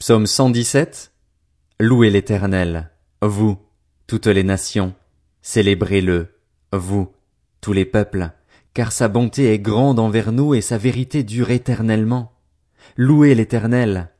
Psaume 117. Louez l'éternel, vous, toutes les nations. Célébrez-le, vous, tous les peuples, car sa bonté est grande envers nous et sa vérité dure éternellement. Louez l'éternel,